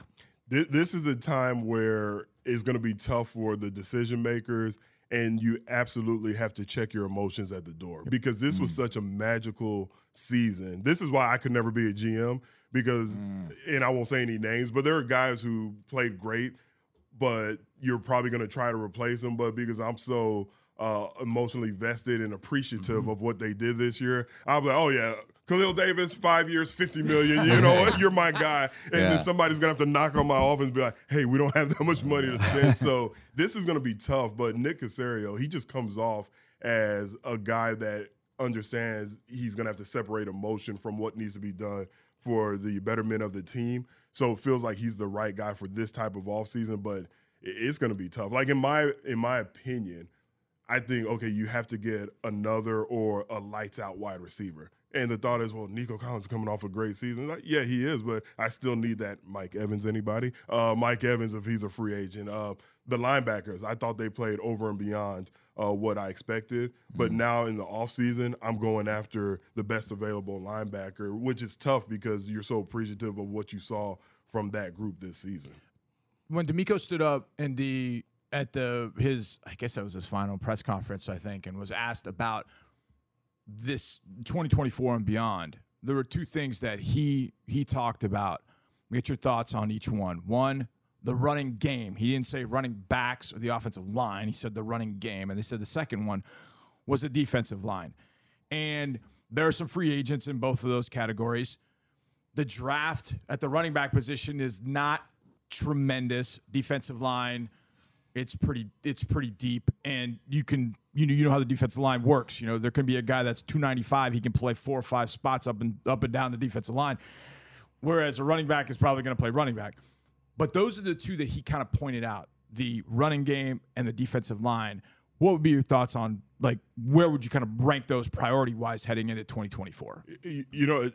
This is a time where it's going to be tough for the decision makers, and you absolutely have to check your emotions at the door because this was mm. such a magical season. This is why I could never be a GM because, mm. and I won't say any names, but there are guys who played great, but you're probably going to try to replace them. But because I'm so uh, emotionally vested and appreciative mm-hmm. of what they did this year, I'll be like, oh yeah. Khalil Davis, five years, fifty million. You know, what? you're my guy, and Yeah. then somebody's gonna have to knock on my office and be like, "Hey, we don't have that much money to spend." so this is gonna be tough. But Nick Caserio, he just comes off as a guy that understands he's gonna have to separate emotion from what needs to be done for the betterment of the team. So it feels like he's the right guy for this type of offseason, but it's gonna be tough. Like in my in my opinion, I think okay, you have to get another or a lights out wide receiver. And the thought is, well, Nico Collins is coming off a great season. Like, yeah, he is, but I still need that Mike Evans. Anybody? Uh, Mike Evans, if he's a free agent. Uh, the linebackers, I thought they played over and beyond uh, what I expected. But now in the offseason, I'm going after the best available linebacker, which is tough because you're so appreciative of what you saw from that group this season. when DeMeco stood up and the at the his I guess that was his final press conference I think and was asked about this 2024 and beyond there were two things that he he talked about. Get your thoughts on each one. One, the running game. He didn't say running backs or the offensive line. He said the running game, and they said the second one was the defensive line. And there are some free agents in both of those categories. The draft at the running back position is not tremendous. Defensive line, it's pretty it's pretty deep, and you can you know you know how the defensive line works. You know there can be a guy that's 295, he can play four or five spots up and up and down the defensive line, whereas a running back is probably going to play running back. But those are the two that he kind of pointed out: the running game and the defensive line. What would be your thoughts on like where would you kind of rank those priority wise heading into 2024? You, you know,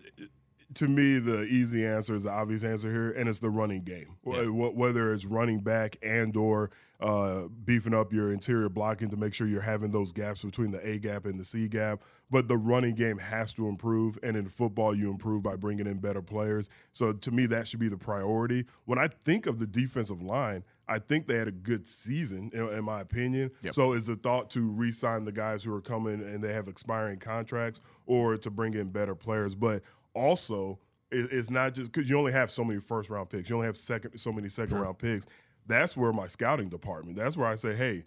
to me, the easy answer is the obvious answer here, and it's the running game. Yeah. Whether it's running back and or uh, beefing up your interior blocking to make sure you're having those gaps between the A gap and the C gap. But the running game has to improve, and in football, you improve by bringing in better players. So to me, that should be the priority. When I think of the defensive line, I think they had a good season, in, in my opinion. Yep. So is the thought to re-sign the guys who are coming and they have expiring contracts, or to bring in better players? But also, it's not just because you only have so many first round picks. You only have second so many second sure. round picks that's where my scouting department. That's where I say, hey,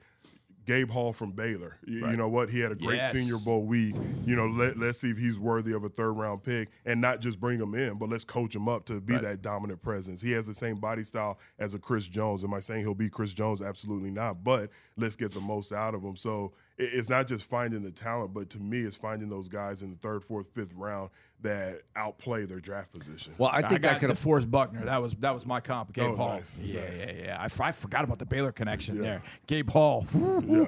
Gabe Hall from Baylor. You, right. you, know what? He had a great yes. Senior Bowl week. You know, let, let's see if he's worthy of a third round pick and not just bring him in, but let's coach him up to be right. that dominant presence. He has the same body style as a Chris Jones. Am I saying he'll be Chris Jones? Absolutely not. But let's get the most out of him. So it's not just finding the talent, but to me, it's finding those guys in the third, fourth, fifth round that outplay their draft position. Well, I think I, I could have forced Buckner. That was that was my comp, Gabe oh, Hall. Nice, yeah, nice. yeah, yeah. I, I, forgot about the Baylor connection yeah. there. Gabe Hall. Yeah.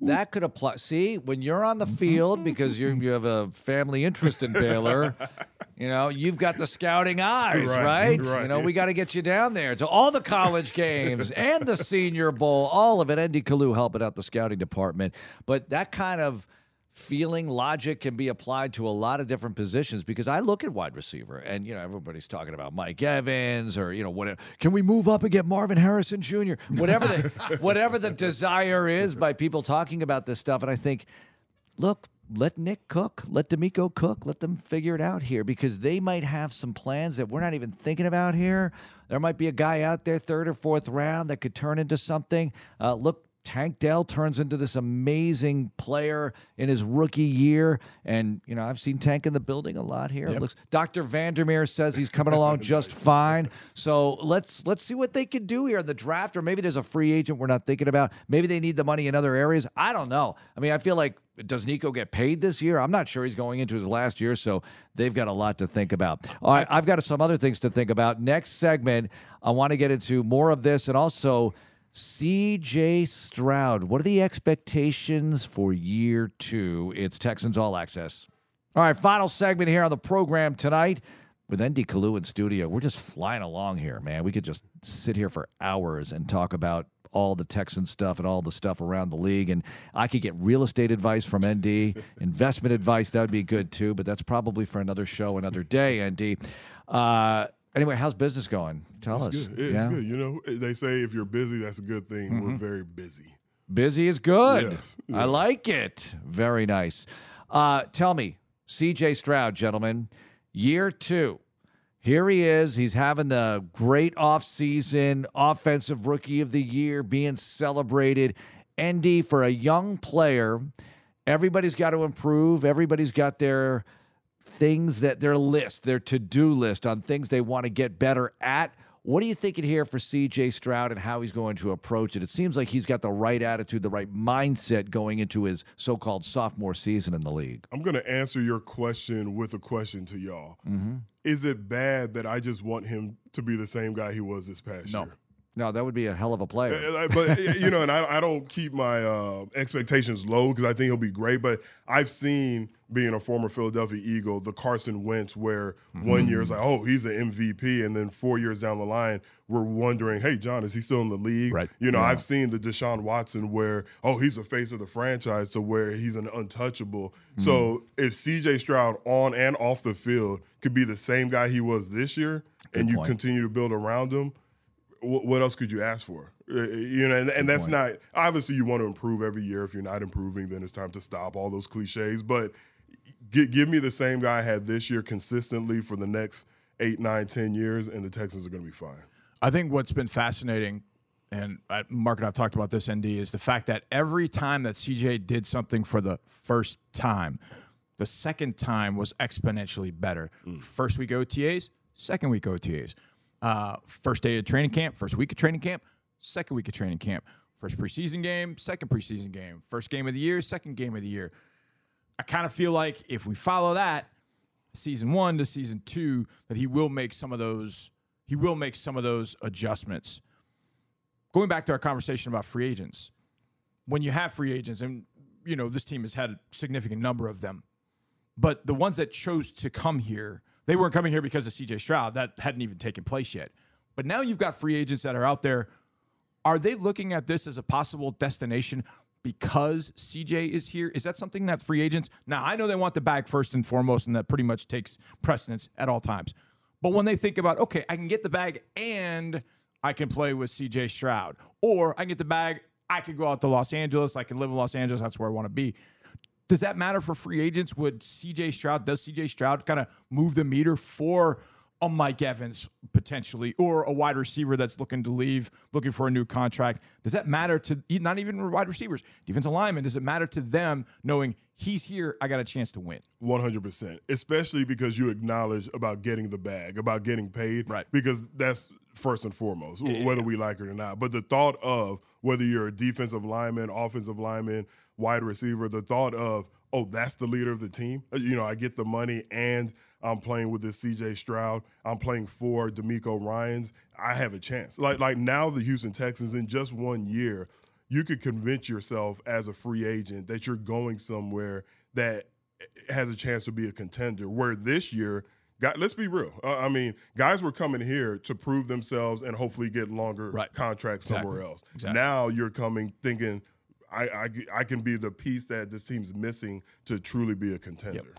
That could apply. See, when you're on the field because you you have a family interest in Baylor, you know you've got the scouting eyes, right? right? right. You know we got to get you down there to all the college games and the Senior Bowl, all of it. ND Kalu helping out the scouting department, but that kind of feeling logic can be applied to a lot of different positions because I look at wide receiver and you know everybody's talking about Mike Evans or you know what can we move up and get Marvin Harrison Jr. whatever the whatever the desire is by people talking about this stuff. And I think look let Nick cook let DeMeco cook let them figure it out here because they might have some plans that we're not even thinking about here. There might be a guy out there third or fourth round that could turn into something. Uh, look Tank Dell turns into this amazing player in his rookie year. And, you know, I've seen Tank in the building a lot here. Yep. Looks Dr. Vandermeer says he's coming along just fine. So let's let's see what they can do here in the draft, or maybe there's a free agent we're not thinking about. Maybe they need the money in other areas. I don't know. I mean, I feel like does Nico get paid this year? I'm not sure he's going into his last year, so they've got a lot to think about. All right, I've got some other things to think about. Next segment, I want to get into more of this and also CJ Stroud, what are the expectations for year two? It's Texans All Access. All right, final segment here on the program tonight with ND Kalu in studio. We're just flying along here, man. We could just sit here for hours and talk about all the Texan stuff and all the stuff around the league. And I could get real estate advice from ND, investment advice, that would be good too, but that's probably for another show, another day, ND. Uh, Anyway, how's business going? Tell it's us. Good. It's yeah? good. You know, they say if you're busy, that's a good thing. Mm-hmm. We're very busy. Busy is good. Yes, yes. I like it. Very nice. Uh, tell me, CJ Stroud, gentlemen, year two. Here he is. He's having the great offseason, offensive rookie of the year, being celebrated. ND for a young player. Everybody's got to improve. Everybody's got their things that their list, their to do list on things they want to get better at. What are you thinking here for CJ Stroud and how he's going to approach it? It seems like he's got the right attitude, the right mindset going into his so called sophomore season in the league. I'm going to answer your question with a question to y'all. Mm-hmm. Is it bad that I just want him to be the same guy he was this past no. year? No, that would be a hell of a player. But you know, and I, I don't keep my uh, expectations low because I think he'll be great. But I've seen being a former Philadelphia Eagle, the Carson Wentz, where mm-hmm. one year is like, oh, he's an MVP, and then four years down the line, we're wondering, hey, John, is he still in the league? Right. You know, yeah. I've seen the Deshaun Watson where, oh, he's the face of the franchise, to where he's an untouchable. Mm-hmm. So if C.J. Stroud on and off the field could be the same guy he was this year, Good and you point. continue to build around him what else could you ask for? Uh, uh, you know, and, and that's not obviously you want to improve every year. If you're not improving, then it's time to stop all those cliches. But G- give me the same guy I had this year consistently for the next eight, nine, ten years, and the Texans are going to be fine. I think what's been fascinating, and I, Mark and I've talked about this, ND, is the fact that every time that CJ did something for the first time, the second time was exponentially better. First week OTAs, second week OTAs. Uh, first day of training camp, first week of training camp, second week of training camp. First preseason game, second preseason game. First game of the year, second game of the year. I kind of feel like if we follow that, season one to season two, that he will make some of those he will make some of those adjustments. Going back to our conversation about free agents, when you have free agents, and you know this team has had a significant number of them, but the ones that chose to come here, they weren't coming here because of CJ Stroud. That hadn't even taken place yet. But now you've got free agents that are out there. Are they looking at this as a possible destination because CJ is here? Is that something that free agents now I know they want the bag first and foremost, and that pretty much takes precedence at all times. But when they think about, okay, I can get the bag and I can play with CJ Stroud, or I can get the bag, I can go out to Los Angeles, I can live in Los Angeles, that's where I want to be. Does that matter for free agents? Would CJ Stroud, does CJ Stroud kind of move the meter for a Mike Evans potentially, or a wide receiver that's looking to leave, looking for a new contract? Does that matter to not even wide receivers, defensive linemen? Does it matter to them knowing he's here? I got a chance to win. One hundred percent, especially because you acknowledge about getting the bag, about getting paid, Right. Because that's first and foremost, whether we like it or not. But the thought of whether you're a defensive lineman, offensive lineman, wide receiver, the thought of oh, that's the leader of the team. Uh, You know, I get the money and I'm playing with this CJ Stroud. I'm playing for DeMeco Ryans. I have a chance. Like like now the Houston Texans in just one year, you could convince yourself as a free agent that you're going somewhere that has a chance to be a contender. Where this year, guy, let's be real. Uh, I mean, guys were coming here to prove themselves and hopefully get longer Right. contracts somewhere Exactly. else. Exactly. Now you're coming thinking. I, I, I can be the piece that this team's missing to truly be a contender.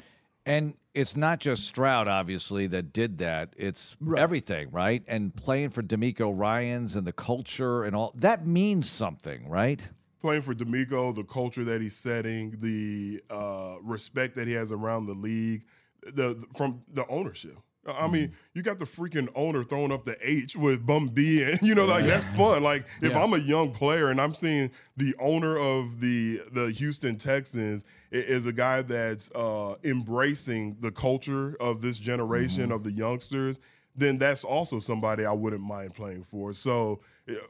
And it's not just Stroud, obviously, that did that. It's everything, right? And playing for DeMeco Ryans and the culture and all that means something, right? playing for DeMeco, the culture that he's setting, the uh, respect that he has around the league, the from the ownership. I mean, you got the freaking owner throwing up the H with Bun B, and you know, like that's fun. Like if Yeah. I'm a young player and I'm seeing the owner of the the Houston Texans is a guy that's uh, embracing the culture of this generation of the youngsters, then that's also somebody I wouldn't mind playing for. So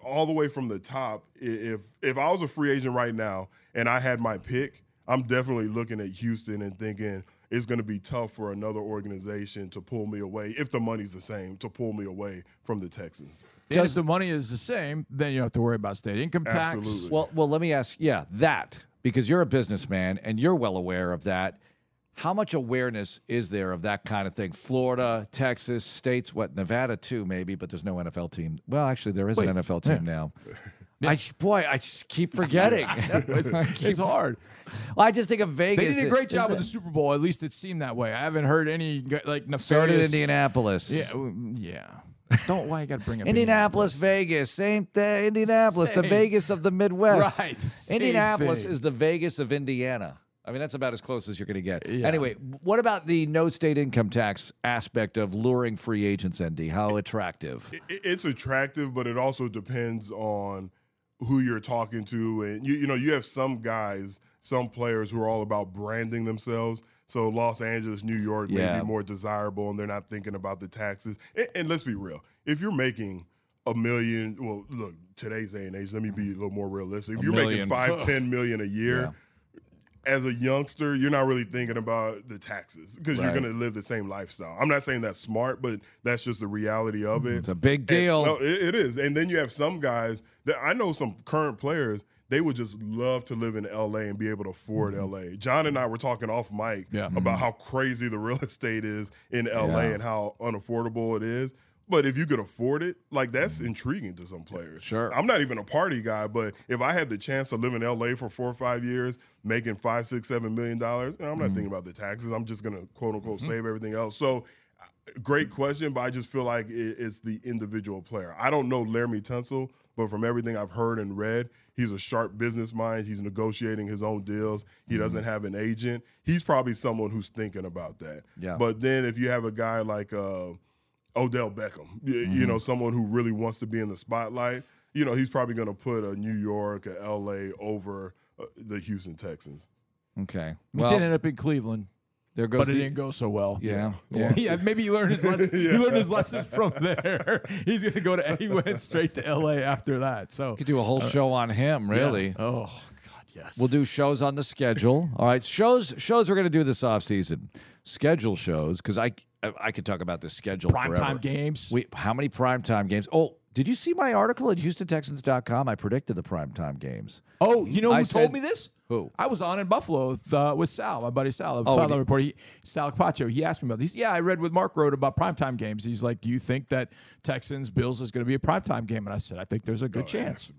all the way from the top, if if I was a free agent right now and I had my pick, I'm definitely looking at Houston and thinking it's going to be tough for another organization to pull me away if the money's the same to pull me away from the Texans. Because if the money is the same, then you don't have to worry about state income tax. Absolutely. Well, well, let me ask, yeah, that because you're a businessman and you're well aware of that. How much awareness is there of that kind of thing? Florida, Texas, states, what Nevada too, maybe, but there's no NFL team. Well, actually, there is Wait, an NFL team now. I boy, I just keep forgetting. it's, keep- it's hard. Well, I just think of Vegas. They did a great job with the Super Bowl. At least it seemed that way. I haven't heard any like nefarious. So did Indianapolis. Yeah, mm, yeah. Don't why you got to bring up Indianapolis, Vegas, same thing. Indianapolis, the Vegas of the Midwest. Right, same Indianapolis thing. is the Vegas of Indiana. I mean, that's about as close as you're going to get. Yeah. Anyway, what about the no state income tax aspect of luring free agents, ND? How attractive? I- It's attractive, but it also depends on who you're talking to, and you you know you have some guys, some players who are all about branding themselves. So Los Angeles, New York may Yeah. be more desirable, and they're not thinking about the taxes. And, and let's be real: if you're making a million, well, look, today's day and age, let me be a little more realistic. If you're million. making five, ten million a year. Yeah. As a youngster, you're not really thinking about the taxes because you're going to live the same lifestyle. I'm not saying that's smart, but that's just the reality of mm, it. It's a big And- deal. no, it, it is. And then you have some guys that I know some current players. They would just love to live in LA and be able to afford mm-hmm. LA. John and I were talking off mic Yeah. about mm-hmm. how crazy the real estate is in LA Yeah. and how unaffordable it is. But if you could afford it, like that's mm-hmm. intriguing to some players. Sure. I'm not even a party guy, but if I had the chance to live in LA for four or five years, making five, six, seven million dollars, I'm not thinking about the taxes. I'm just gonna quote unquote save everything else. So great question, but I just feel like it's the individual player. I don't know Laremy Tunsil, but from everything I've heard and read, he's a sharp business mind. He's negotiating his own deals. He Mm-hmm. doesn't have an agent. He's probably someone who's thinking about that. Yeah. But then if you have a guy like uh, Odell Beckham, you, you Mm-hmm. know, someone who really wants to be in the spotlight, you know, he's probably going to put a New York, a LA over uh, the Houston Texans. Okay. He Well, did end up in Cleveland, there goes but it the, didn't go so well. yeah. Yeah. Yeah, maybe he learned his lesson. He learned his lesson from there. He's gonna go to. He went straight to L.A. after that. So Could do a whole uh, show on him, really. Yeah. Oh God, yes. We'll do shows on the schedule. All right, shows shows we're going to do this off season. Schedule shows because I, I I could talk about this schedule primetime forever. games. We how many primetime games? Oh, did you see my article at HoustonTexans.com? I predicted the primetime games. oh, you know who I told said- me this? Who? I was on in Buffalo with, uh, with Sal, my buddy Sal. The Oh, Father report. He, Sal Pacho. He asked me about these. Yeah, I read with Mark wrote about primetime games. He's like, "Do you think that Texans Bills is going to be a primetime game?" And I said, "I think there's a good Oh, chance."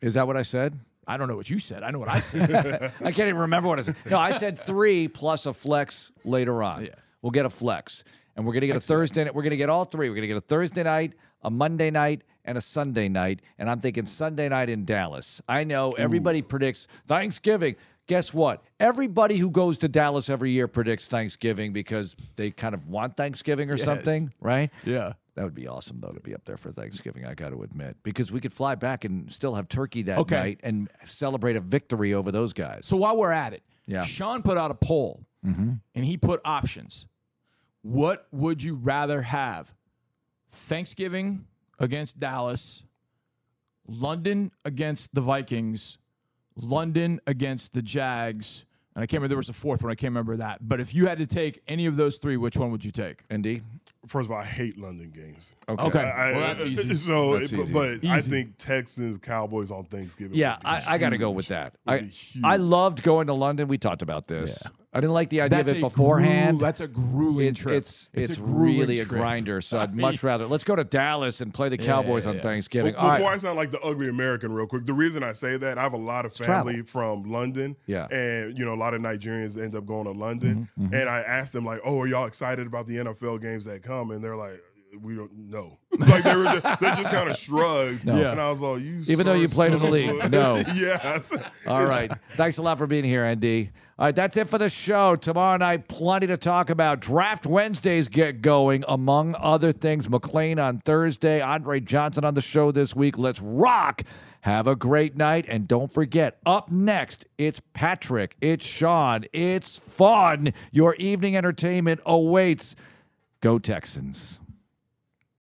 Is that what I said? I don't know what you said. I know what I said. I can't even remember what I said. No, I said three plus a flex later on. Yeah. We'll get a flex. And we're going to get a Thursday night. We're going to get all three. We're going to get a Thursday night, a Monday night, and a Sunday night. And I'm thinking Sunday night in Dallas. I know everybody predicts Thanksgiving. Guess what? Everybody who goes to Dallas every year predicts Thanksgiving because they kind of want Thanksgiving or Yes. something, right? yeah. That would be awesome, though, to be up there for Thanksgiving. I got to admit, because we could fly back and still have turkey that Okay. night and celebrate a victory over those guys. So while we're at it, Yeah. Sean put out a poll mm-hmm. and he put options. What would you rather have? Thanksgiving against Dallas, London against the Vikings, London against the Jags, and I can't remember there was a fourth one. I can't remember that. But if you had to take any of those three, which one would you take? ND. First of all, I hate London games. Okay. I- well, that's easy. So, That's but, easy. but I Easy. think Texans Cowboys on Thanksgiving. Yeah, would be I, I got to go with that. I huge. I loved going to London. We talked about this. Yeah. I didn't like the idea That's of it beforehand. gru- that's a grueling it's, trip. it's it's a grueling really a grinder. So I I'd much rather let's go to Dallas and play the Cowboys yeah, on yeah. Thanksgiving. Well, before right. I sound like the ugly American, real quick, the reason I say that I have a lot of family from London, Yeah. and you know a lot of Nigerians end up going to London, Mm-hmm, and I asked them like, "Oh, are y'all excited about the NFL games that come?" And they're like, "We don't know." like they were, just, they just kind of shrugged, Yeah. and I was like, "You." Even though you played in the league, no. yes. All right. Thanks a lot for being here, ND. All right, that's it for the show. Tomorrow night, plenty to talk about. Draft Wednesdays get going, among other things. McLean on Thursday, Andre Johnson on the show this week. Let's rock. Have a great night. And don't forget, up next, it's Patrick, it's Sean, it's fun. Your evening entertainment awaits. Go Texans.